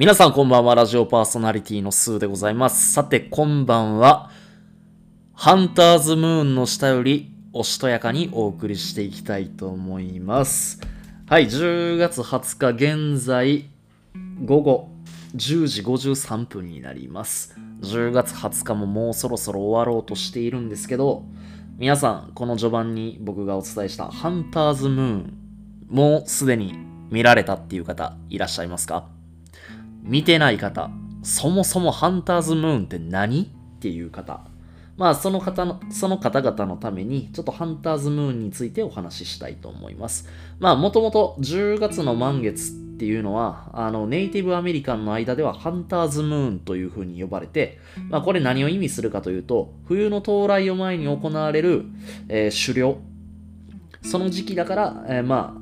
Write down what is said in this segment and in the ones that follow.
皆さんこんばんは、ラジオパーソナリティのスーでございます。さて、今晩は、ハンターズムーンの下より、おしとやかにお送りしていきたいと思います。はい、10月20日現在、午後10時53分になります。10月20日ももうそろそろ終わろうとしているんですけど、皆さん、この序盤に僕がお伝えしたハンターズムーン、もうすでに見られたっていう方いらっしゃいますか？見てない方、そもそもハンターズムーンって何？っていう方。まあ、その方の、その方々のために、ちょっとハンターズムーンについてお話ししたいと思います。まあ、もともと10月の満月っていうのは、あの、ネイティブアメリカンの間ではハンターズムーンという風に呼ばれて、まあ、これ何を意味するかというと、冬の到来を前に行われる、えー狩猟。その時期だから、えーま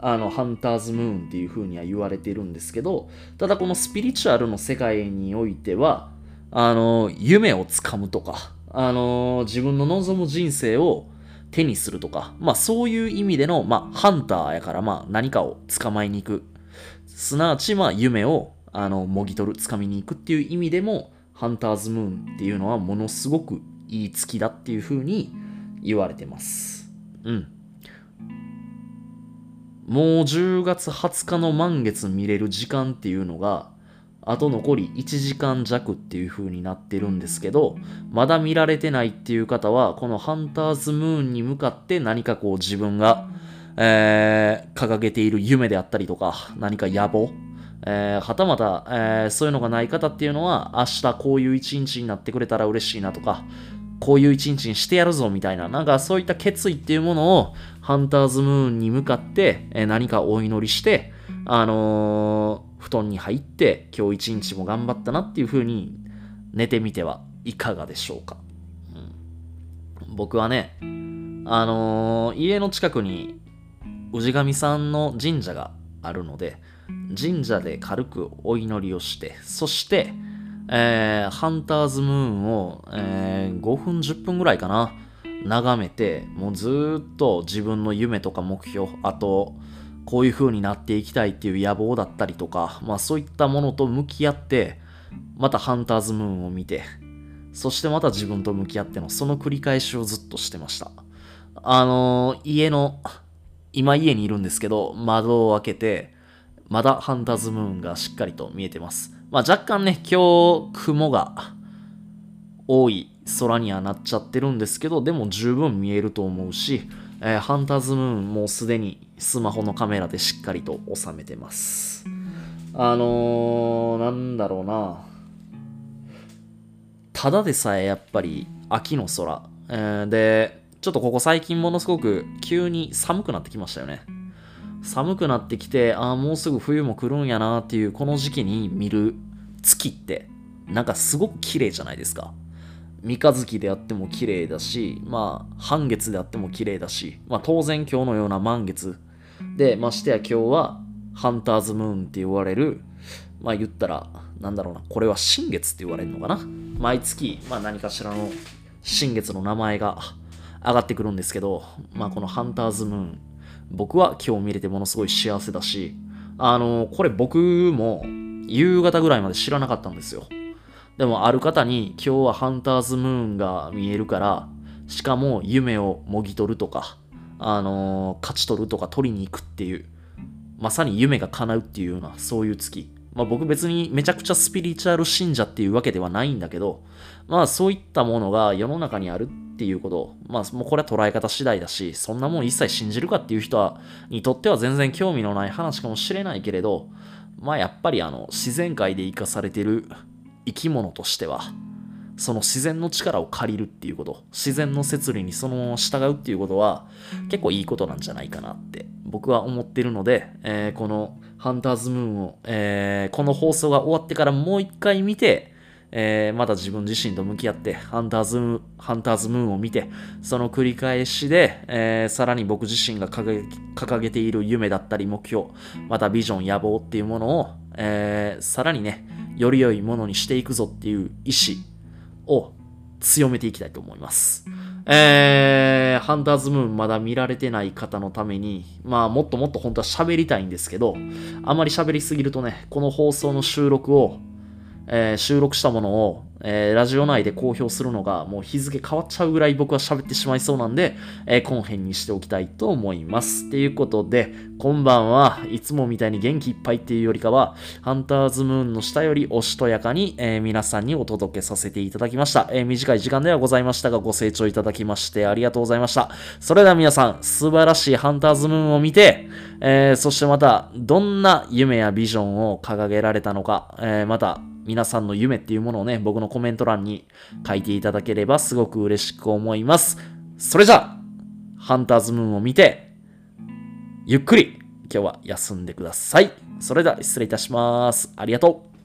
あ、の、ハンターズムーンっていう風には言われてるんですけど、ただこのスピリチュアルの世界においては、あの、夢をつかむとか、あの、自分の望む人生を手にするとか、まあそういう意味での、まあハンターやから、まあ何かを捕まえに行く。すなわち、まあ夢を、あの、もぎ取る、掴みに行くっていう意味でも、ハンターズムーンっていうのはものすごくいい月だっていう風に言われてます。うん。もう10月20日の満月見れる時間っていうのが、あと残り1時間弱っていう風になってるんですけど、まだ見られてないっていう方は、このハンターズムーンに向かって何かこう自分が、えー掲げている夢であったりとか、何か野望、えーはたまた、えーそういうのがない方っていうのは、明日こういう一日になってくれたら嬉しいなとか、こういう一日にしてやるぞみたいな、なんかそういった決意っていうものを、ハンターズムーンに向かって、え何かお祈りして、あのー布団に入って、今日一日も頑張ったなっていう風に寝てみてはいかがでしょうか。うん僕はね、あのー家の近くに氏神さんの神社があるので、神社で軽くお祈りをして、そして、えーハンターズムーンを、えー5分10分ぐらいかな、眺めて、もうずっと自分の夢とか目標、あと、こういう風になっていきたいっていう野望だったりとか、まあそういったものと向き合って、またハンターズムーンを見て、そしてまた自分と向き合ってのその繰り返しをずっとしてました。あのー家の、今家にいるんですけど、窓を開けて、まだハンターズムーンがしっかりと見えてます。まあ若干ね、今日雲が多い空にはなっちゃってるんですけど、でも十分見えると思うし、えーハンターズムーンもうすでにスマホのカメラでしっかりと収めてます。あのー、なんだろうな。ただでさえやっぱり秋の空。えーで、ちょっとここ最近ものすごく急に寒くなってきましたよね。寒くなってきて、ああ、もうすぐ冬も来るんやなっていうこの時期に見る月って、なんかすごく綺麗じゃないですか。三日月であっても綺麗だし、まあ、半月であっても綺麗だし、まあ当然今日のような満月で、ましてや今日はハンターズムーンって言われる、まあ言ったら、なんだろうな、これは新月って言われるのかな。毎月、まあ何かしらの新月の名前が上がってくるんですけど、まあこのハンターズムーン、僕は今日見れてものすごい幸せだし、あの、これ僕も夕方ぐらいまで知らなかったんですよ。でもある方に今日はハンターズムーンが見えるから、しかも夢をもぎ取るとか、あの勝ち取るとか取りに行くっていう、まさに夢が叶うっていうような、そういう月。まあ僕別にめちゃくちゃスピリチュアル信者っていうわけではないんだけど、まあそういったものが世の中にあるっていうこと、まあもうこれは捉え方次第だし、そんなもん一切信じるかっていう人は、にとっては全然興味のない話かもしれないけれど、まあやっぱりあの自然界で生かされてる生き物としては、その自然の力を借りるっていうこと、自然の摂理にそのまま従うっていうことは結構いいことなんじゃないかなって僕は思ってるので、えーこのハンターズムーンを、えーこの放送が終わってからもう一回見て、えーまた自分自身と向き合ってハンターズムーン、ハンターズムーンを見て、その繰り返しで、えーさらに僕自身が掲げ掲げている夢だったり目標、またビジョン、野望っていうものを、えーさらにね、より良いものにしていくぞっていう意志を強めていきたいと思います。えー、ハンターズムーンまだ見られてない方のために、まあもっともっと本当は喋りたいんですけど、あまり喋りすぎるとね、この放送の収録を、えー、収録したものを、えー、ラジオ内で公表するのがもう日付変わっちゃうぐらい僕は喋ってしまいそうなんで、えー、この辺にしておきたいと思います。っていうことで、今晩はいつもみたいに元気いっぱいっていうよりかは、ハンターズムーンの下よりおしとやかに、えー、皆さんにお届けさせていただきました、えー、短い時間ではございましたが、ご清聴いただきましてありがとうございました。それでは皆さん、素晴らしいハンターズムーンを見て、えー、そしてまた、どんな夢やビジョンを掲げられたのか、えー、また、皆さんの夢っていうものをね、僕のコメント欄に書いていただければすごく嬉しく思います。それじゃあ、ハンターズムーンを見て、ゆっくり今日は休んでください。それでは失礼いたします。ありがとう。